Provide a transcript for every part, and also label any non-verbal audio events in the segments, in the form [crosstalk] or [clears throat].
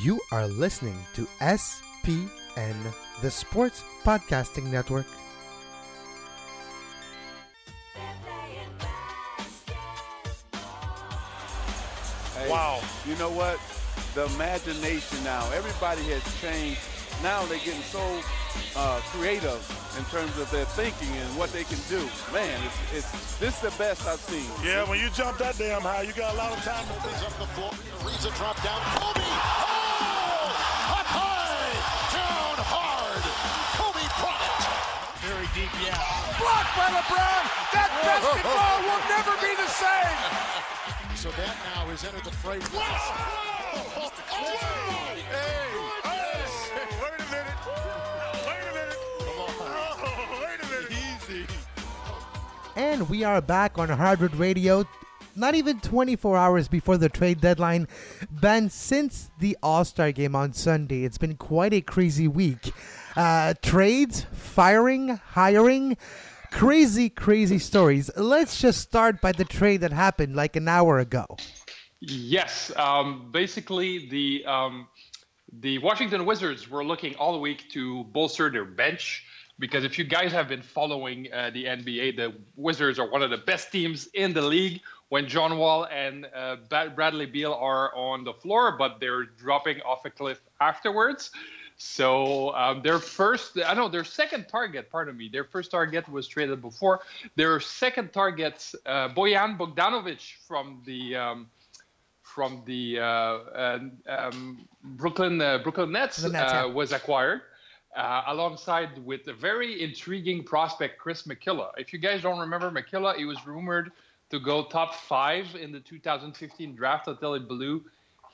You are listening to SPN, the Sports Podcasting Network. Hey, Wow. You know what? The imagination now. Everybody has changed. Now they're getting so uh, creative in terms of their thinking and what they can do. Man, it's, it's this is the best I've seen. Yeah, when you jump that damn high, you got a lot of time to think. Up the floor. Reads a drop down. Kobe! Deep, yeah. Blocked by LeBron. That oh. basketball will never be the same. [laughs] So that now has entered the fray. Hey, wait a minute. Wait a minute. Oh, wait a minute. Easy. And we are back on Hardwood Radio. Not even 24 hours before the trade deadline. Ben, since the All Star game on Sunday, it's been quite a crazy week. Uh, trades, firing, hiring, crazy, crazy stories. Let's just start by the trade that happened like an hour ago. Yes, um, basically the um, the Washington Wizards were looking all week to bolster their bench because if you guys have been following uh, the NBA, the Wizards are one of the best teams in the league when John Wall and uh, Bradley Beal are on the floor, but they're dropping off a cliff afterwards. So um, their first, I know their second target, pardon me, their first target was traded before. Their second target, uh, Bojan Bogdanovic from the um, from the uh, uh, um, Brooklyn uh, Brooklyn Nets, Nets, yeah. uh, was acquired. Uh, alongside with a very intriguing prospect, Chris McCullough. If you guys don't remember McCullough, he was rumored to go top five in the 2015 draft until he blew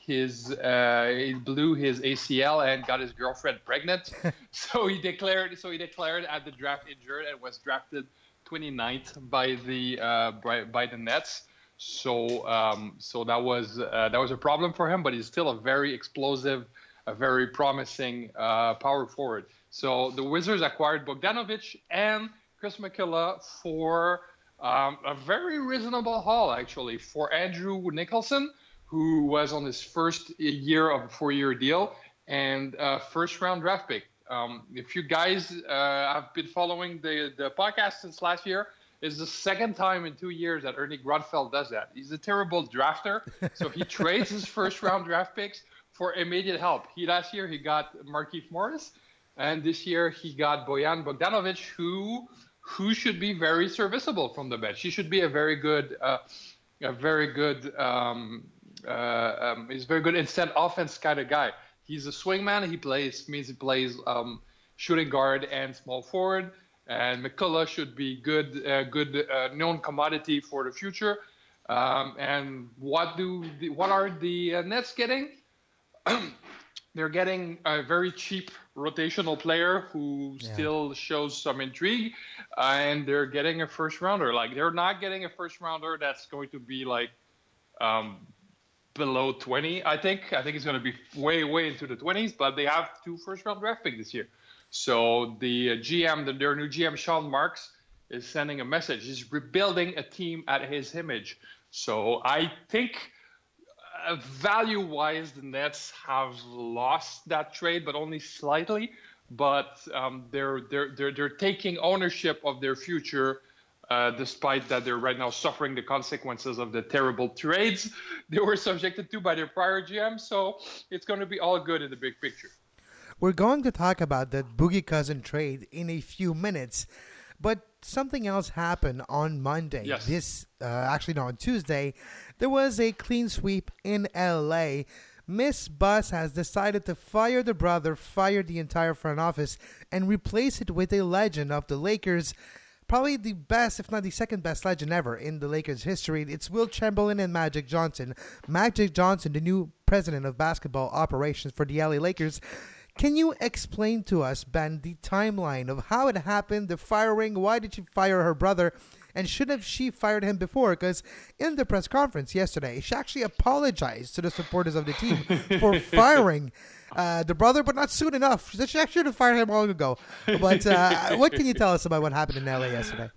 his uh, he blew his ACL and got his girlfriend pregnant. [laughs] so he declared so he declared at the draft injured and was drafted 29th by the uh, by, by the Nets. So um, so that was uh, that was a problem for him, but he's still a very explosive, a very promising uh, power forward. So the Wizards acquired Bogdanovic and Chris McCullough for um, a very reasonable haul, actually, for Andrew Nicholson, who was on his first year of a four-year deal and uh, first-round draft pick. Um, if you guys uh, have been following the, the podcast since last year, it's the second time in two years that Ernie Grunfeld does that. He's a terrible drafter, so he [laughs] trades his first-round draft picks for immediate help. He last year he got Markieff Morris, and this year he got Bojan Bogdanovic, who who should be very serviceable from the bench. He should be a very good, uh, a very good, um, uh, um, he's very good instant offense kind of guy. He's a swingman. He plays means he plays um, shooting guard and small forward. And McCullough should be good, uh, good uh, known commodity for the future. Um, and what do the, what are the uh, Nets getting? [clears throat] They're getting a very cheap rotational player who Yeah. still shows some intrigue, uh, and they're getting a first rounder. Like they're not getting a first rounder that's going to be like um, below 20. I think. I think it's going to be way, way into the 20s. But they have two first round draft picks this year. So the uh, GM, the, their new GM, Sean Marks, is sending a message. He's rebuilding a team at his image. So I think uh, value wise, the Nets have lost that trade, but only slightly. But um, they're, they're, they're, they're taking ownership of their future, uh, despite that they're right now suffering the consequences of the terrible trades [laughs] they were subjected to by their prior GM. So it's going to be all good in the big picture. We're going to talk about that Boogie Cousin trade in a few minutes, but something else happened on Monday. Yes. This, uh, actually, no, on Tuesday, there was a clean sweep in LA. Miss Buss has decided to fire the brother, fire the entire front office, and replace it with a legend of the Lakers. Probably the best, if not the second best legend ever in the Lakers history. It's Wilt Chamberlain and Magic Johnson. Magic Johnson, the new president of basketball operations for the LA Lakers. Can you explain to us, Ben, the timeline of how it happened, the firing? Why did she fire her brother? And should have she fired him before? Because in the press conference yesterday, she actually apologized to the supporters of the team [laughs] for firing uh, the brother, but not soon enough. She actually should have fired him long ago. But uh, [laughs] what can you tell us about what happened in LA yesterday?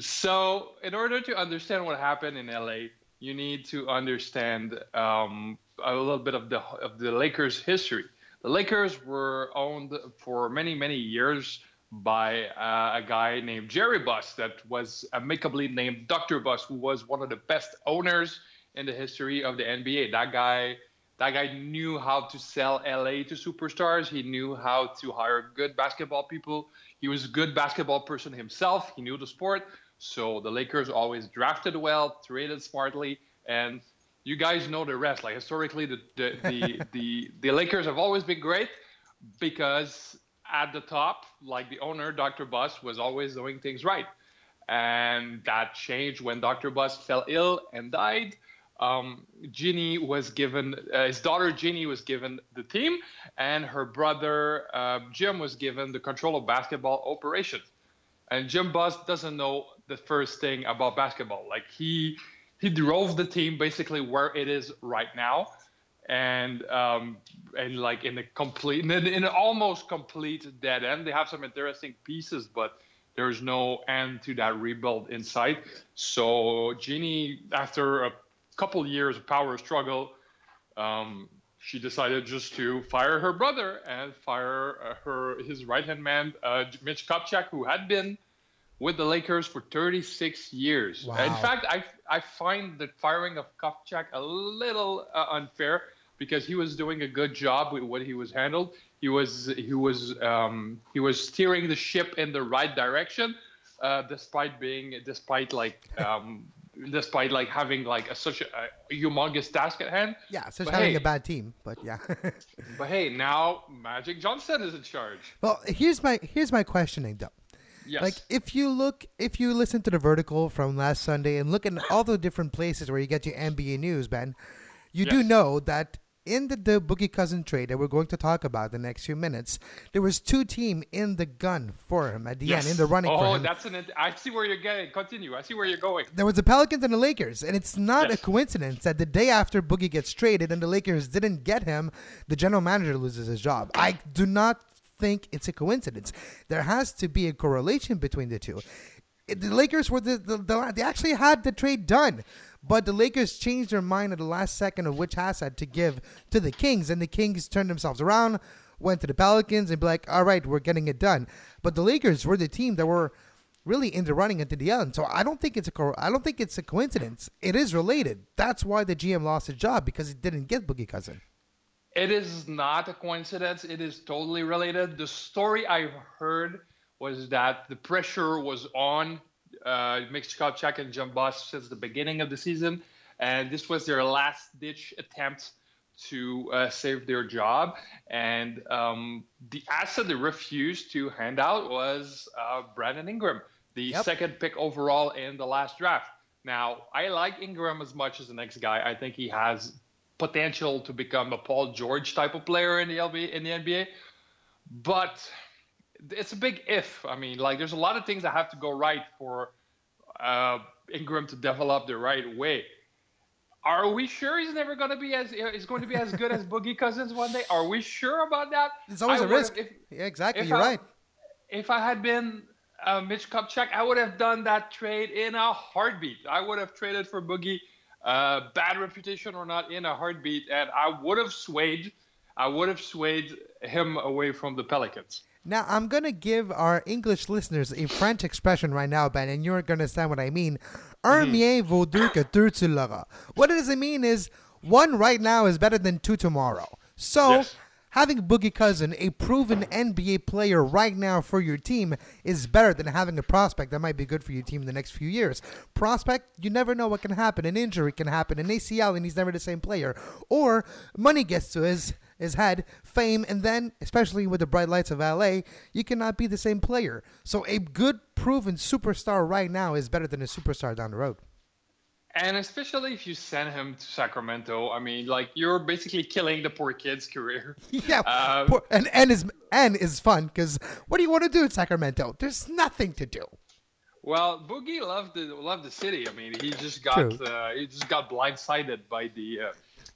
So, in order to understand what happened in LA, you need to understand um, a little bit of the of the Lakers history. The Lakers were owned for many many years by uh, a guy named Jerry Buss that was amicably named Dr. Buss, who was one of the best owners in the history of the NBA. That guy that guy knew how to sell LA to superstars. He knew how to hire good basketball people. He was a good basketball person himself. He knew the sport. So the Lakers always drafted well, traded smartly, and you guys know the rest. Like historically, the the the, [laughs] the, the Lakers have always been great because at the top, like the owner, Dr. Buss, was always doing things right. And that changed when Dr. Buss fell ill and died. Um, Jeanie was given, uh, his daughter Jeanie was given the team, and her brother uh, Jim was given the control of basketball operations. And Jim Buss doesn't know the first thing about basketball. Like he he drove the team basically where it is right now and um, and like in a complete in, in an almost complete dead end. They have some interesting pieces, but there's no end to that rebuild in sight. So Jeanie, after a couple years of power struggle, um, she decided just to fire her brother and fire uh, her his right hand man, uh, Mitch Kupchak, who had been with the Lakers for 36 years. Wow. In fact, I I find the firing of Kupchak a little uh, unfair because he was doing a good job with what he was handled. He was he was um, he was steering the ship in the right direction, uh, despite being despite like um, [laughs] despite like having like a, such a, a humongous task at hand. Yeah, so But having hey, a bad team, but yeah. [laughs] But hey, now Magic Johnson is in charge. well, here's my here's my questioning though. Yes. Like if you look, if you listen to the vertical from last Sunday and look at all the different places where you get your NBA news, Ben, you do know that in the, the Boogie Cousin trade that we're going to talk about the next few minutes, there was two team in the gun for him at the end, in the running for Oh, him. that's an. I see where you're getting. Continue. I see where you're going. There was the Pelicans and the Lakers, and it's not Yes. a coincidence that the day after Boogie gets traded and the Lakers didn't get him, the general manager loses his job. I do not think it's a coincidence. There has to be a correlation between the two. The Lakers were the, the, the they actually had the trade done, but the Lakers changed their mind at the last second of which asset to give to the Kings, and the Kings turned themselves around, went to the Pelicans, and be like, "All right, we're getting it done." But the Lakers were the team that were really in the running until the end. So I don't think it's a I don't think it's a coincidence. It is related. That's why the GM lost his job because he didn't get Boogie Cousin. It is not a coincidence. It is totally related. The story I heard was that the pressure was on uh, Kupchak and Jim Buss since the beginning of the season, and this was their last-ditch attempt to uh, save their job. And um, the asset they refused to hand out was uh, Brandon Ingram, the Yep. second pick overall in the last draft. Now, I like Ingram as much as the next guy. I think he has potential to become a Paul George type of player in the LB, in the NBA, but it's a big if. I mean, like there's a lot of things that have to go right for uh, Ingram to develop the right way. Are we sure he's never going to be as he's going to be as good as [laughs] Boogie Cousins one day? Are we sure about that? It's always I a risk. If, yeah, exactly. if You're I- right. if I had been uh, Mitch Kupchak, I would have done that trade in a heartbeat. I would have traded for Boogie, uh, bad reputation or not, in a heartbeat, and I would have swayed. I would have swayed him away from the Pelicans. Now I'm gonna give our English listeners a French expression right now, Ben, and you're gonna understand what I mean. Un Mm-hmm. mien vaut deux que deux tu l'auras. What does it mean is one right now is better than two tomorrow. So Yes. Having Boogie Cousin, a proven NBA player right now for your team, is better than having a prospect that might be good for your team in the next few years. Prospect, you never know what can happen. An injury can happen, an ACL, and he's never the same player. Or money gets to his his head, fame, and then, especially with the bright lights of LA, you cannot be the same player. So a good, proven superstar right now is better than a superstar down the road. And especially if you send him to Sacramento, I mean, like you're basically killing the poor kid's career. [laughs] Yeah, Um, poor- and and is and is fun because what do you want to do in Sacramento? There's nothing to do. Well, Boogie loved the loved the city. I mean, he just got uh, he just got blindsided by the uh,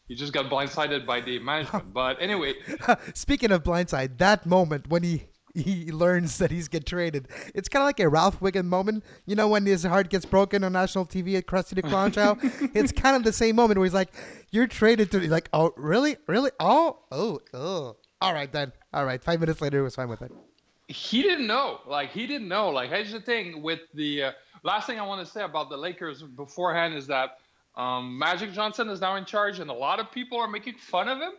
he just got blindsided by the management. [laughs] But anyway, [laughs] Speaking of blindside, that moment when he [laughs] he learns that he's get traded. It's kind of like a Ralph Wiggum moment. You know when his heart gets broken on national TV at Krusty the Clown Show? [laughs] it's kind of the same moment where he's like, "You're traded to." Like, oh, really, really? Oh, oh, oh. All right then. All right. Five minutes later, he was fine with it. He didn't know. Like he didn't know. Like here's the thing with the uh, last thing I want to say about the Lakers beforehand is that um, Magic Johnson is now in charge, and a lot of people are making fun of him.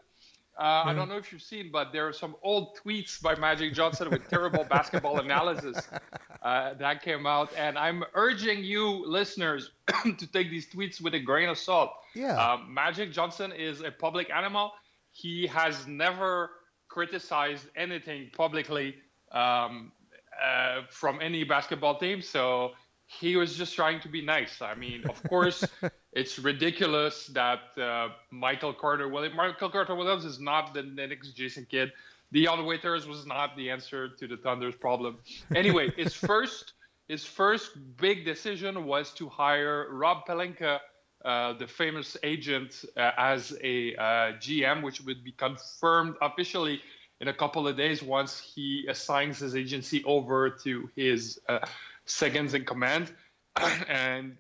Uh, I don't know if you've seen, but there are some old tweets by Magic Johnson with terrible basketball analysis [laughs] uh, that came out, and I'm urging you, listeners, [clears throat] to take these tweets with a grain of salt. Yeah. Um, Magic Johnson is a public animal. He has never criticized anything publicly um, uh, from any basketball team, so he was just trying to be nice. I mean, of course, [laughs] it's ridiculous that uh, Michael Carter Williams, Michael Carter Williams is not the, the next Jason Kidd. Dion Waiters was not the answer to the Thunder's problem. Anyway, [laughs] his first his first big decision was to hire Rob Pelinka, uh, the famous agent, uh, as a uh, GM, which would be confirmed officially in a couple of days once he assigns his agency over to his uh, seconds in command, [clears throat] and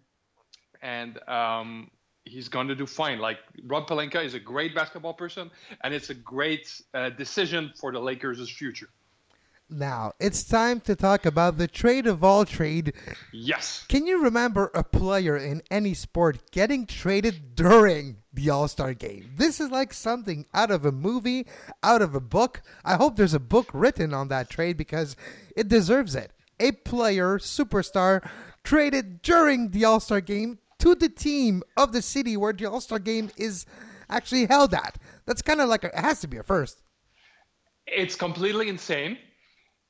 and um, he's going to do fine. Like Rob Pelinka is a great basketball person, and it's a great uh, decision for the Lakers' future. Now it's time to talk about the trade of all trade. Yes. Can you remember a player in any sport getting traded during the All Star game? This is like something out of a movie, out of a book. I hope there's a book written on that trade because it deserves it a player, superstar, traded during the All Star game to the team of the city where the All Star game is actually held at. That's kind of like a, it has to be a first. It's completely insane.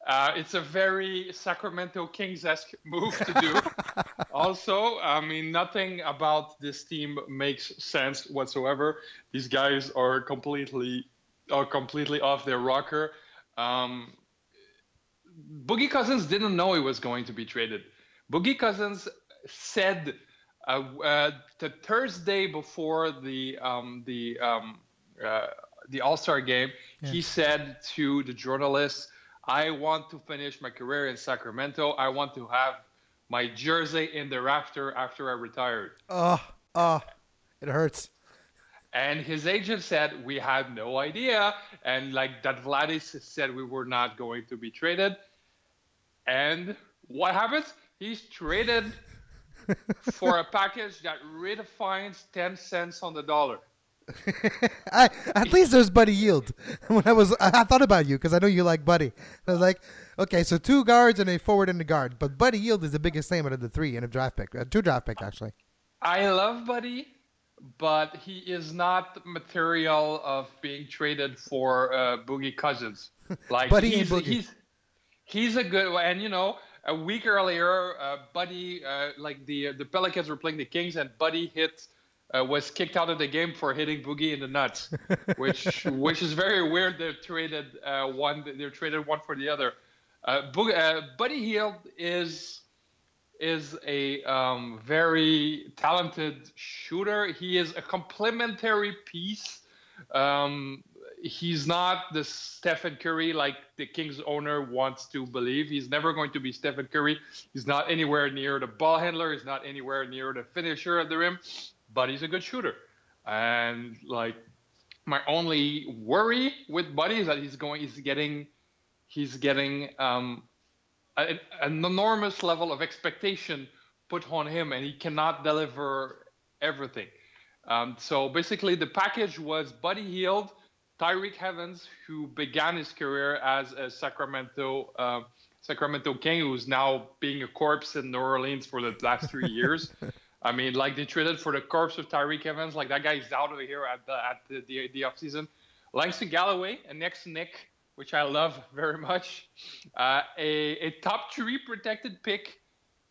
Uh, it's a very Sacramento Kings esque move to do. [laughs] also, I mean, nothing about this team makes sense whatsoever. These guys are completely are completely off their rocker. Um, Boogie Cousins didn't know he was going to be traded. Boogie Cousins said the Thursday before the um, the um, uh, the All Star game, yeah. he said to the journalists, "I want to finish my career in Sacramento. I want to have my jersey in the rafter after I retired." Oh, oh, it hurts. And his agent said, We had no idea. And like that Vladis said, we were not going to be traded. And what happens? He's traded for a [laughs] package that redefines 10 cents on the dollar. [laughs] I, at least there's Buddy Hield. [laughs] When I was, I, thought about you because I know you like Buddy. I was like, okay, so two guards and a forward and a guard, but Buddy Hield is the biggest name out of the three in a draft pick, uh, two draft pick actually. I love Buddy, but he is not material of being traded for uh, Boogie Cousins. Like Buddy he's, Boogie. he's he's a good one. And you know, a week earlier, uh, Buddy, uh, like the the Pelicans were playing the Kings, and Buddy hit uh, was kicked out of the game for hitting Boogie in the nuts, [laughs] which which is very weird. They're traded uh, one. They're traded one for the other. Uh, Boogie, uh, Buddy Hield is is a um, very talented shooter. He is a complementary piece. Um, he's not the Stephen Curry like the Kings owner wants to believe. He's never going to be Stephen Curry. He's not anywhere near the ball handler. He's not anywhere near the finisher at the rim, but he's a good shooter. And like my only worry with Buddy is that he's going, he's getting, he's getting um, an, an enormous level of expectation put on him, and he cannot deliver everything. Um, so basically, the package was Buddy Hield, Tyreke Evans, who began his career as a Sacramento uh, Sacramento King, who's now being a corpse in New Orleans for the last three years. I mean, like they traded for the corpse of Tyreke Evans. Like that guy is out of here at the at the the, the offseason. Langston Galloway and next Nick which I love [laughs] very much. Uh, a, a top three protected pick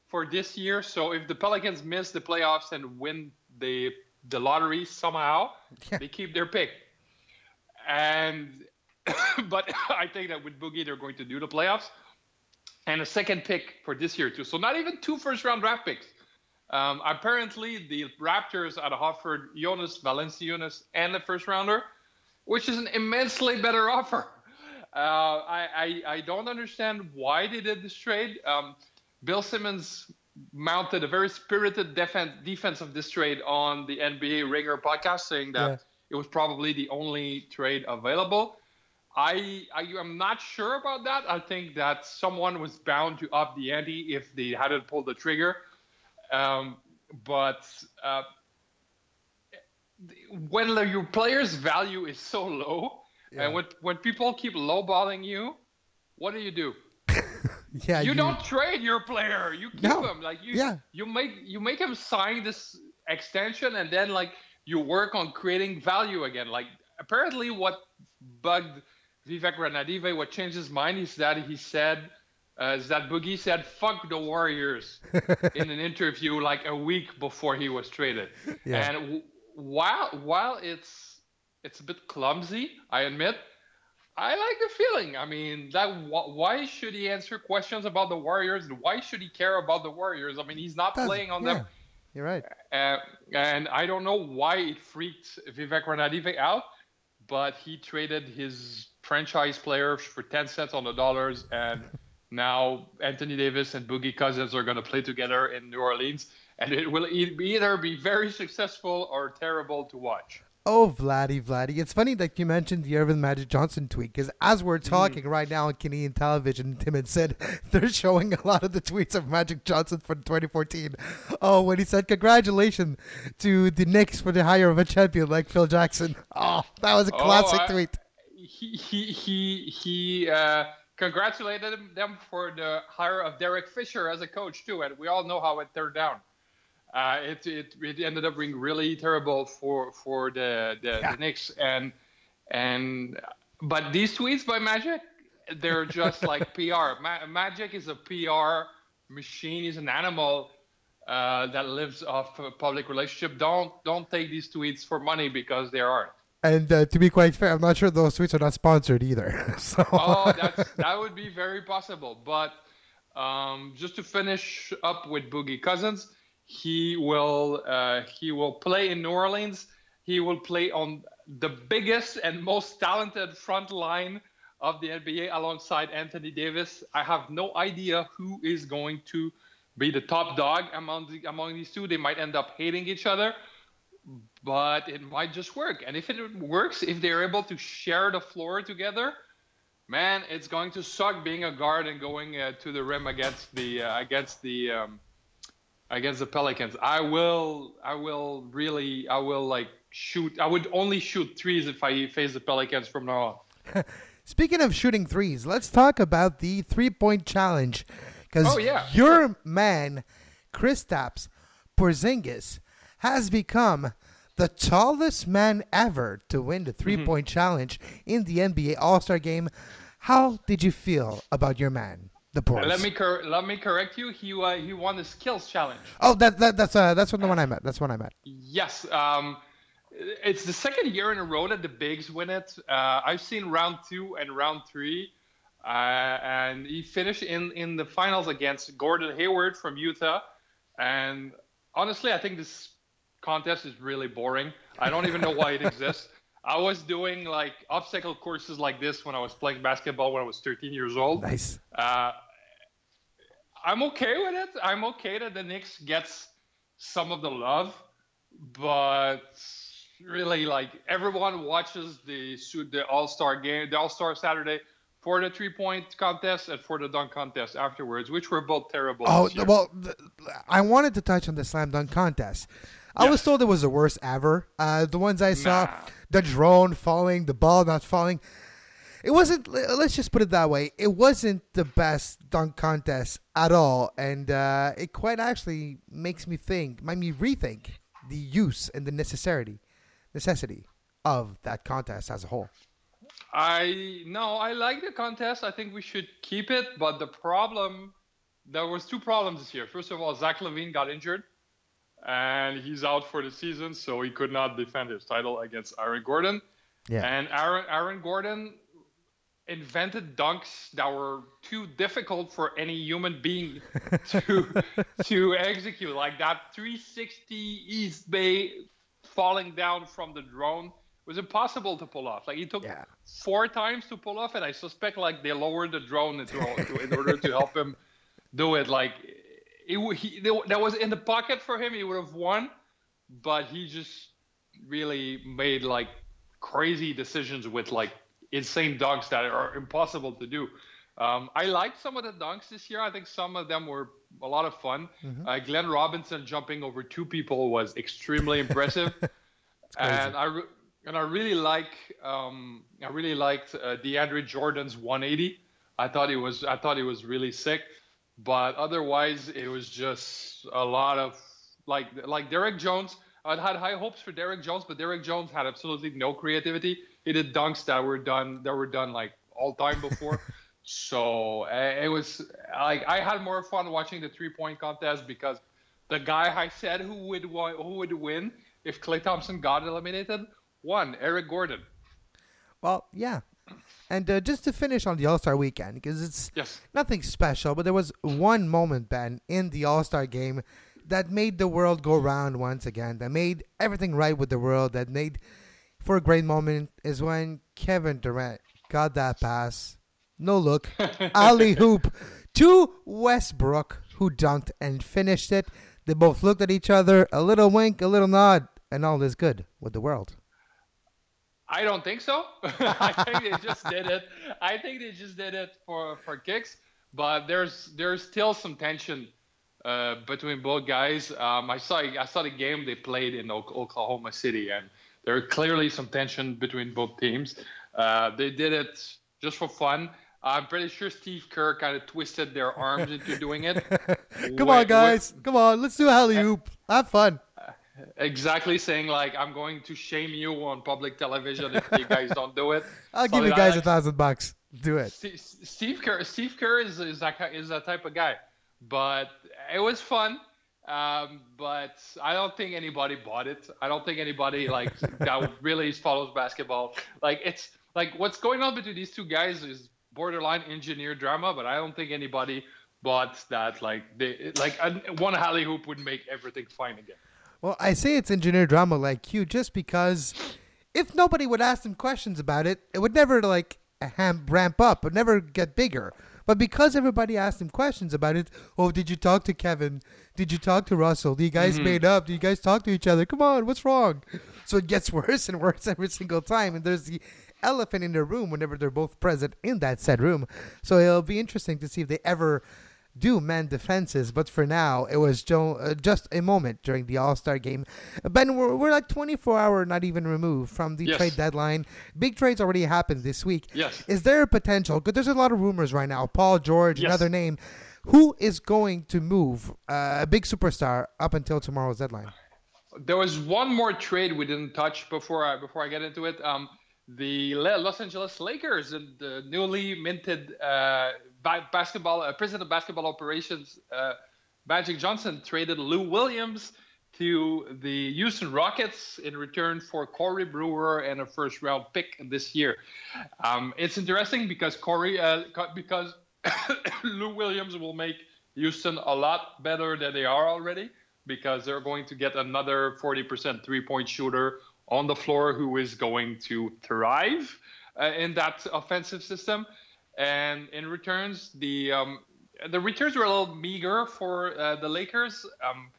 for this year. So if the Pelicans miss the playoffs and win the the lottery somehow, yeah. they keep their pick. And [coughs] but [coughs] I think that with Boogie they're going to do the playoffs. And a second pick for this year too. So not even two first round draft picks. Um, apparently the Raptors had offered Jonas Valanciunas and the first rounder, which is an immensely better [laughs] offer. Uh, I, I I don't understand why they did this trade. Um, Bill Simmons mounted a very spirited defense defense of this trade on the NBA Ringer podcast, saying that Yeah. It was probably the only trade available. I, I am not sure about that. I think that someone was bound to up the ante if they hadn't pulled the trigger. Um, but uh, when your player's value is so low, Yeah. and when when people keep lowballing you, what do you do? [laughs] Yeah, you, don't trade your player. You keep No. him. Like you, Yeah. you make you make him sign this extension, and then like you work on creating value again. Like apparently, what bugged Vivek Ranadive, what changed his mind, is that he said, uh, is that Boogie said, "Fuck the Warriors" [laughs] in an interview like a week before he was traded. Yeah. And w- while while it's it's a bit clumsy, I admit. I like the feeling. I mean, that wh- why should he answer questions about the Warriors? and Why should he care about the Warriors? I mean, he's not Does- playing on yeah, them, You're right. uh, and I don't know why it freaked Vivek Ranadive out, but he traded his franchise players for ten cents on the dollars, and [laughs] now Anthony Davis and Boogie Cousins are going to play together in New Orleans, and it will either be very successful or terrible to watch. Oh, Vladdy, Vladdy. It's funny that you mentioned the Earvin Magic Johnson tweet because as we're talking right now on Canadian television, Tim had said [laughs] they're showing a lot of the tweets of Magic Johnson from 2014. Oh, when he said, Congratulations to the Knicks for the hire of a champion like Phil Jackson. Oh, that was a classic I- tweet. He he he he uh, congratulated them for the hire of Derek Fisher as a coach too, and we all know how it turned down. Uh, it, it it ended up being really terrible for for the the, Yeah. the Knicks and and but these tweets by Magic, they're just [laughs] like PR. Ma- Magic is a PR machine. He's an animal uh, that lives off a public relationship. Don't don't take these tweets for money because they aren't. And uh, to be quite fair, I'm not sure those tweets are not sponsored either. [laughs] so oh, that's, [laughs] that would be very possible. But um, just to finish up with Boogie Cousins, he will uh, he will play in New Orleans. He will play on the biggest and most talented front line of the NBA alongside Anthony Davis. I have no idea who is going to be the top dog among the, among these two. They might end up hating each other but it might just work. And if it works, if they're able to share the floor together, man, it's going to suck being a guard and going uh, to the rim against the uh, against the um, against the Pelicans. I will, I will really, I will like shoot. I would only shoot threes if I face the Pelicans from now on. [laughs] Speaking of shooting threes, let's talk about the three point challenge. Because Oh, yeah, your man, Kristaps Porzingis, has become the tallest man ever to win the three point mm-hmm. challenge in the NBA All Star game. How did you feel about your man, the? Let me cor- let me correct you. He uh, he won the skills challenge. Oh, that, that that's uh, that's the one I met. That's one I met. Yes, um, it's the second year in a row that the bigs win it. Uh, I've seen round two and round three, uh, and he finished in in the finals against Gordon Hayward from Utah. And honestly, I think this contest is really boring. I don't even know why it [laughs] exists. I was doing like obstacle courses like this when I was playing basketball when I was 13 years old. Nice. Uh, I'm okay with it. I'm okay that the Knicks gets some of the love, but really, like everyone watches the the All Star game, the All Star Saturday for the three point contest and for the dunk contest afterwards, which were both terrible. Oh well, I wanted to touch on the slam dunk contest. I was told it was the worst ever. Uh, the ones I saw, Nah. The drone falling, the ball not falling. It wasn't. Let's just put it that way. It wasn't the best dunk contest at all, and uh, it quite actually makes me think, made me rethink the use and the necessity, necessity of that contest as a whole. I no, I like the contest. I think we should keep it, but the problem there was two problems this year. First of all, Zach LaVine got injured, and he's out for the season, so he could not defend his title against Aaron Gordon. Yeah. And Aaron Aaron Gordon invented dunks that were too difficult for any human being [laughs] to to execute. Like that 360 East Bay falling down from the drone was impossible to pull off. Like he took Yeah. four times to pull off, and I suspect like they lowered the drone in, in order to help him do it. Like it, he, that was in the pocket for him. He would have won, but he just really made like crazy decisions with like insane dunks that are impossible to do. Um, I liked some of the dunks this year. I think some of them were a lot of fun. Uh, Glenn Robinson jumping over two people was extremely impressive, [laughs] and I re- and I really like um, I really liked uh, DeAndre Jordan's 180. I thought it was I thought it was really sick, but otherwise it was just a lot of like like Derrick Jones. I had high hopes for Derrick Jones, but Derrick Jones had absolutely no creativity. He did dunks that were done that were done like all time before. [laughs] so it was like I had more fun watching the three point contest because the guy I said who would who would win if Klay Thompson got eliminated won Eric Gordon. Well, yeah. And uh, just to finish on the All Star weekend, because it's Yes. nothing special, but there was one moment, Ben, in the All Star game that made the world go round once again, that made everything right with the world, that made for a great moment is when Kevin Durant got that pass, no look, [laughs] alley hoop to Westbrook, who dunked and finished it. They both looked at each other, a little wink, a little nod, and all is good with the world. I don't think so. [laughs] I think they just did it. I think they just did it for for kicks. But there's there's still some tension uh, between both guys. Um, I saw I saw the game they played in Oklahoma City, and there are clearly some tension between both teams. Uh, they did it just for fun. I'm pretty sure Steve Kerr kind of twisted their arms into doing it. [laughs] Come With- on, guys. Come on. Let's do alley hoop. Have fun. Exactly saying like I'm going to shame you on public television if you guys don't do it. [laughs] I'll give you guys a thousand bucks. Do it. Steve, Kerr. Steve Kerr is is that is that type of guy, but it was fun. Um, but I don't think anybody bought it. I don't think anybody like [laughs] that really follows basketball. Like it's like what's going on between these two guys is borderline engineer drama. But I don't think anybody bought that. Like they like one alley hoop would make everything fine again. Well, I say it's engineer drama like you just because if nobody would ask them questions about it, it would never like ham- ramp up. It would never get bigger. But because everybody asked him questions about it, oh, did you talk to Kevin? Did you talk to Russell? Do you guys mm-hmm. made up? Do you guys talk to each other? Come on, what's wrong? So it gets [laughs] worse and worse every single time. And there's the elephant in the room whenever they're both present in that said room. So it'll be interesting to see if they ever do man defenses, but for now, it was jo- uh, just a moment during the All Star game. Ben, we're, we're like 24 hour, not even removed from the Yes. trade deadline. Big trades already happened this week. Yes. Is there a potential? Because there's a lot of rumors right now. Paul George, Yes. another name. Who is going to move uh, a big superstar up until tomorrow's deadline? There was one more trade we didn't touch before I before I get into it. Um, the Los Angeles Lakers and the newly minted uh, basketball uh, president of basketball operations, uh, Magic Johnson, traded Lou Williams to the Houston Rockets in return for Corey Brewer and a first round pick this year. Um, it's interesting because Corey uh, because [coughs] Lou Williams will make Houston a lot better than they are already because they're going to get another 40% three point shooter on the floor who is going to thrive uh, in that offensive system. And in returns, the um, the returns were a little meager for uh, the Lakers. Um,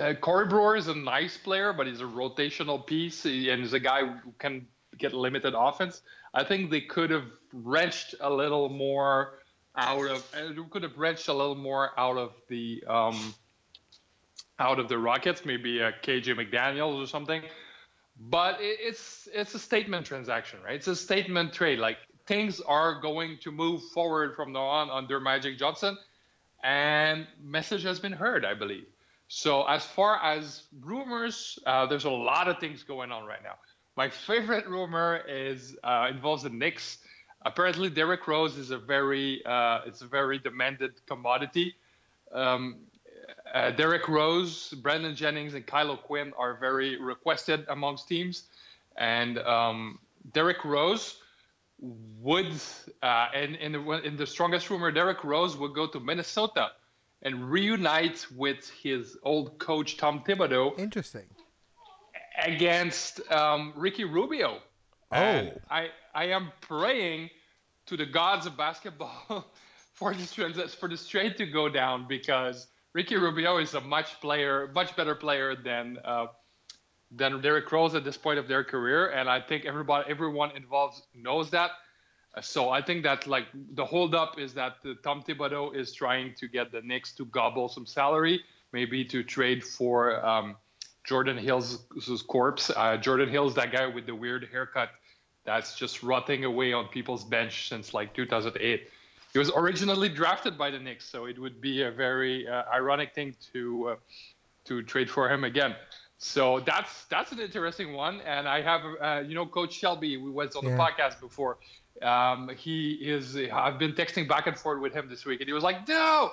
uh, Corey Brewer is a nice player, but he's a rotational piece and he's a guy who can get limited offense. I think they could have wrenched a little more out of, uh, could have wrenched a little more out of the um, out of the Rockets, maybe a KJ McDaniels or something. But it, it's it's a statement transaction, right? It's a statement trade. Like things are going to move forward from now on under Magic Johnson, and message has been heard, I believe. So as far as rumors, uh, there's a lot of things going on right now. My favorite rumor is uh, involves the Knicks. Apparently, Derrick Rose is a very uh, it's a very demanded commodity. Um, uh, Derrick Rose, Brandon Jennings, and Kyle O'Quinn are very requested amongst teams. And um, Derrick Rose would, uh, and in the, in the strongest rumor, Derrick Rose would go to Minnesota and reunite with his old coach Tom Thibodeau Interesting. against um, Ricky Rubio. Oh. And I I am praying to the gods of basketball [laughs] for this trans- for this trade to go down because Ricky Rubio is a much player, much better player than uh, than Derrick Rose at this point of their career, and I think everybody, everyone involved knows that. Uh, So I think that like the holdup is that uh, Tom Thibodeau is trying to get the Knicks to gobble some salary, maybe to trade for um, Jordan Hill's corpse. Uh, Jordan Hill's that guy with the weird haircut that's just rotting away on people's bench since like 2008. He was originally drafted by the Knicks, so it would be a very uh, ironic thing to uh, to trade for him again. So that's that's an interesting one, and I have uh, you know Coach Shelby. We was on the podcast before. Um, he is. I've been texting back and forth with him this week, and he was like, "No,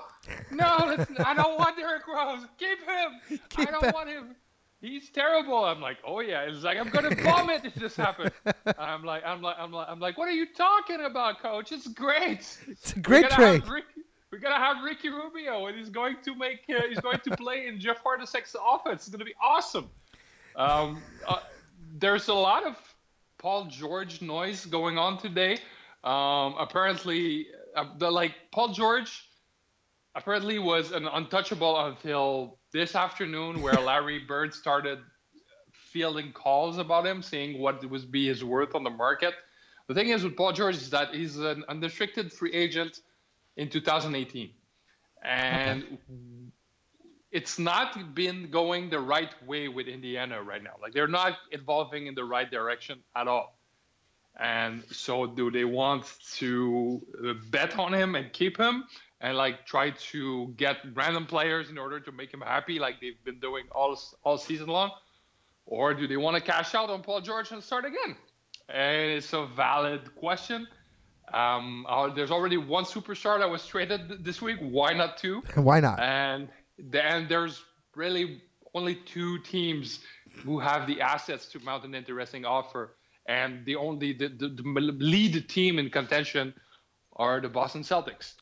no, I don't [laughs] want Derrick Rose. Keep him. Keep I don't him." want him. He's terrible." I'm like, "Oh yeah." It's like I'm gonna vomit if this happens. [laughs] I'm like, I'm like, I'm like, I'm like, "What are you talking about, Coach? It's great. It's a great trade. have Ricky, we're gonna have Ricky Rubio, and he's going to make. Uh, he's going to play in Jeff Hornacek's offense. It's gonna be awesome. Um, uh, there's a lot of Paul George noise going on today. Um, apparently, uh, the like Paul George apparently was an untouchable until this afternoon, where [laughs] Larry Bird started fielding calls about him, saying what would be his worth on the market. The thing is with Paul George is that he's an unrestricted free agent in 2018, and it's not been going the right way with Indiana right now. Like they're not evolving in the right direction at all. And so, do they want to bet on him and keep him, and like try to get random players in order to make him happy, like they've been doing all all season long, or do they want to cash out on Paul George and start again? And it's a valid question. Um, uh, there's already one superstar that was traded this week. Why not two? [laughs] Why not? And then there's really only two teams who have the assets to mount an interesting offer. And the only the, the, the lead team in contention are the Boston Celtics.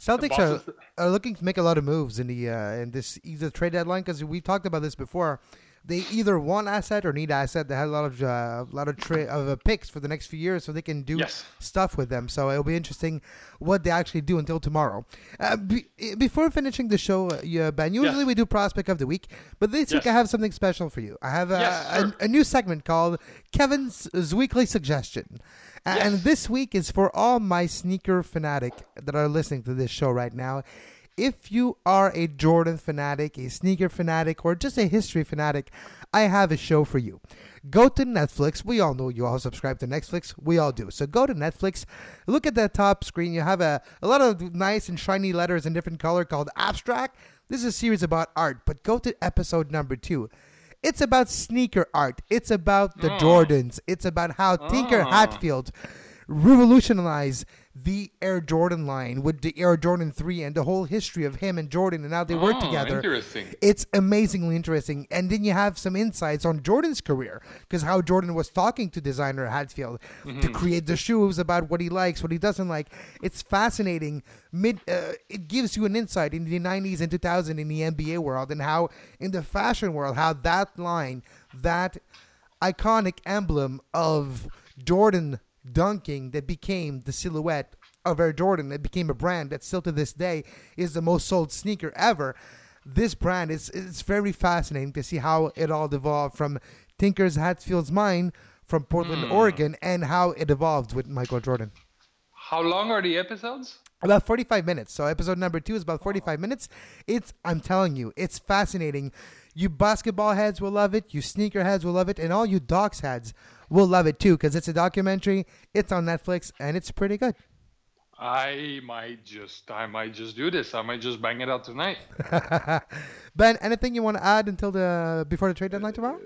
Celtics are, Boston- are looking to make a lot of moves in the uh, in this either trade deadline because we talked about this before. They either want asset or need asset. They had a lot of uh, a lot of tra- of uh, picks for the next few years, so they can do Yes. stuff with them. So it'll be interesting what they actually do until tomorrow. Uh, be- before finishing the show, uh, Ben, usually Yes. we do prospect of the week, but this week I have something special for you. I have a, Yes, a, a new segment called Kevin's weekly suggestion. And this week is for all my sneaker fanatic that are listening to this show right now. If you are a Jordan fanatic, a sneaker fanatic, or just a history fanatic, I have a show for you. Go to Netflix. We all know you all subscribe to Netflix. We all do. So go to Netflix. Look at that top screen. You have a, a lot of nice and shiny letters in different color called Abstract. This is a series about art, but go to episode number two. It's about sneaker art. It's about the mm. Jordans. It's about how Tinker mm. Hatfield revolutionized the Air Jordan line with the Air Jordan 3 and the whole history of him and Jordan and how they work Oh, together. interesting. It's amazingly interesting. And then you have some insights on Jordan's career because how Jordan was talking to designer Hatfield to create the shoes about what he likes, what he doesn't like. It's fascinating. Mid, uh, it gives you an insight in the 90s and 2000 in the NBA world and how in the fashion world, how that line, that iconic emblem of Jordan dunking that became the silhouette of Air Jordan, that became a brand that still to this day is the most sold sneaker ever. This brand is it's very fascinating to see how it all evolved from Tinker's Hatfield's mind from Portland, hmm. Oregon, and how it evolved with Michael Jordan. How long are the episodes? About 45 minutes. So episode number two is about 45 minutes. It's, I'm telling you, it's fascinating. You basketball heads will love it. You sneaker heads will love it. And all you docs heads will love it too because it's a documentary. It's on Netflix and it's pretty good. I might just I might just do this. I might just bang it out tonight. [laughs] ben, anything you want to add until the before the trade deadline tomorrow?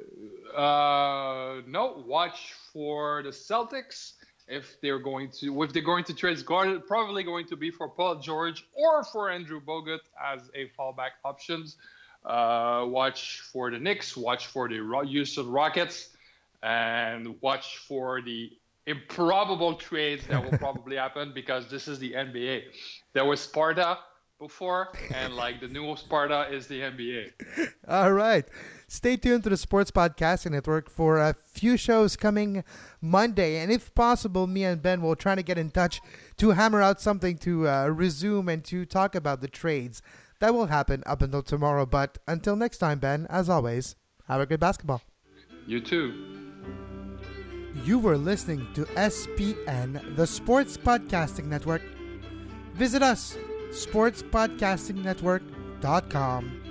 Uh, no, watch for the Celtics. If they're going to, if they're going to trade, going- probably going to be for Paul George or for Andrew Bogut as a fallback options. Uh, watch for the Knicks. Watch for the Houston Rockets, and watch for the improbable trades that will [laughs] probably happen because this is the NBA. There was Sparta before, and like the new Sparta is the NBA. All right. Stay tuned to the Sports Podcasting Network for a few shows coming Monday. And if possible, me and Ben will try to get in touch to hammer out something to uh, resume and to talk about the trades. That will happen up until tomorrow. But until next time, Ben, as always, have a good basketball. You too. You were listening to SPN, the Sports Podcasting Network. Visit us, sportspodcastingnetwork.com.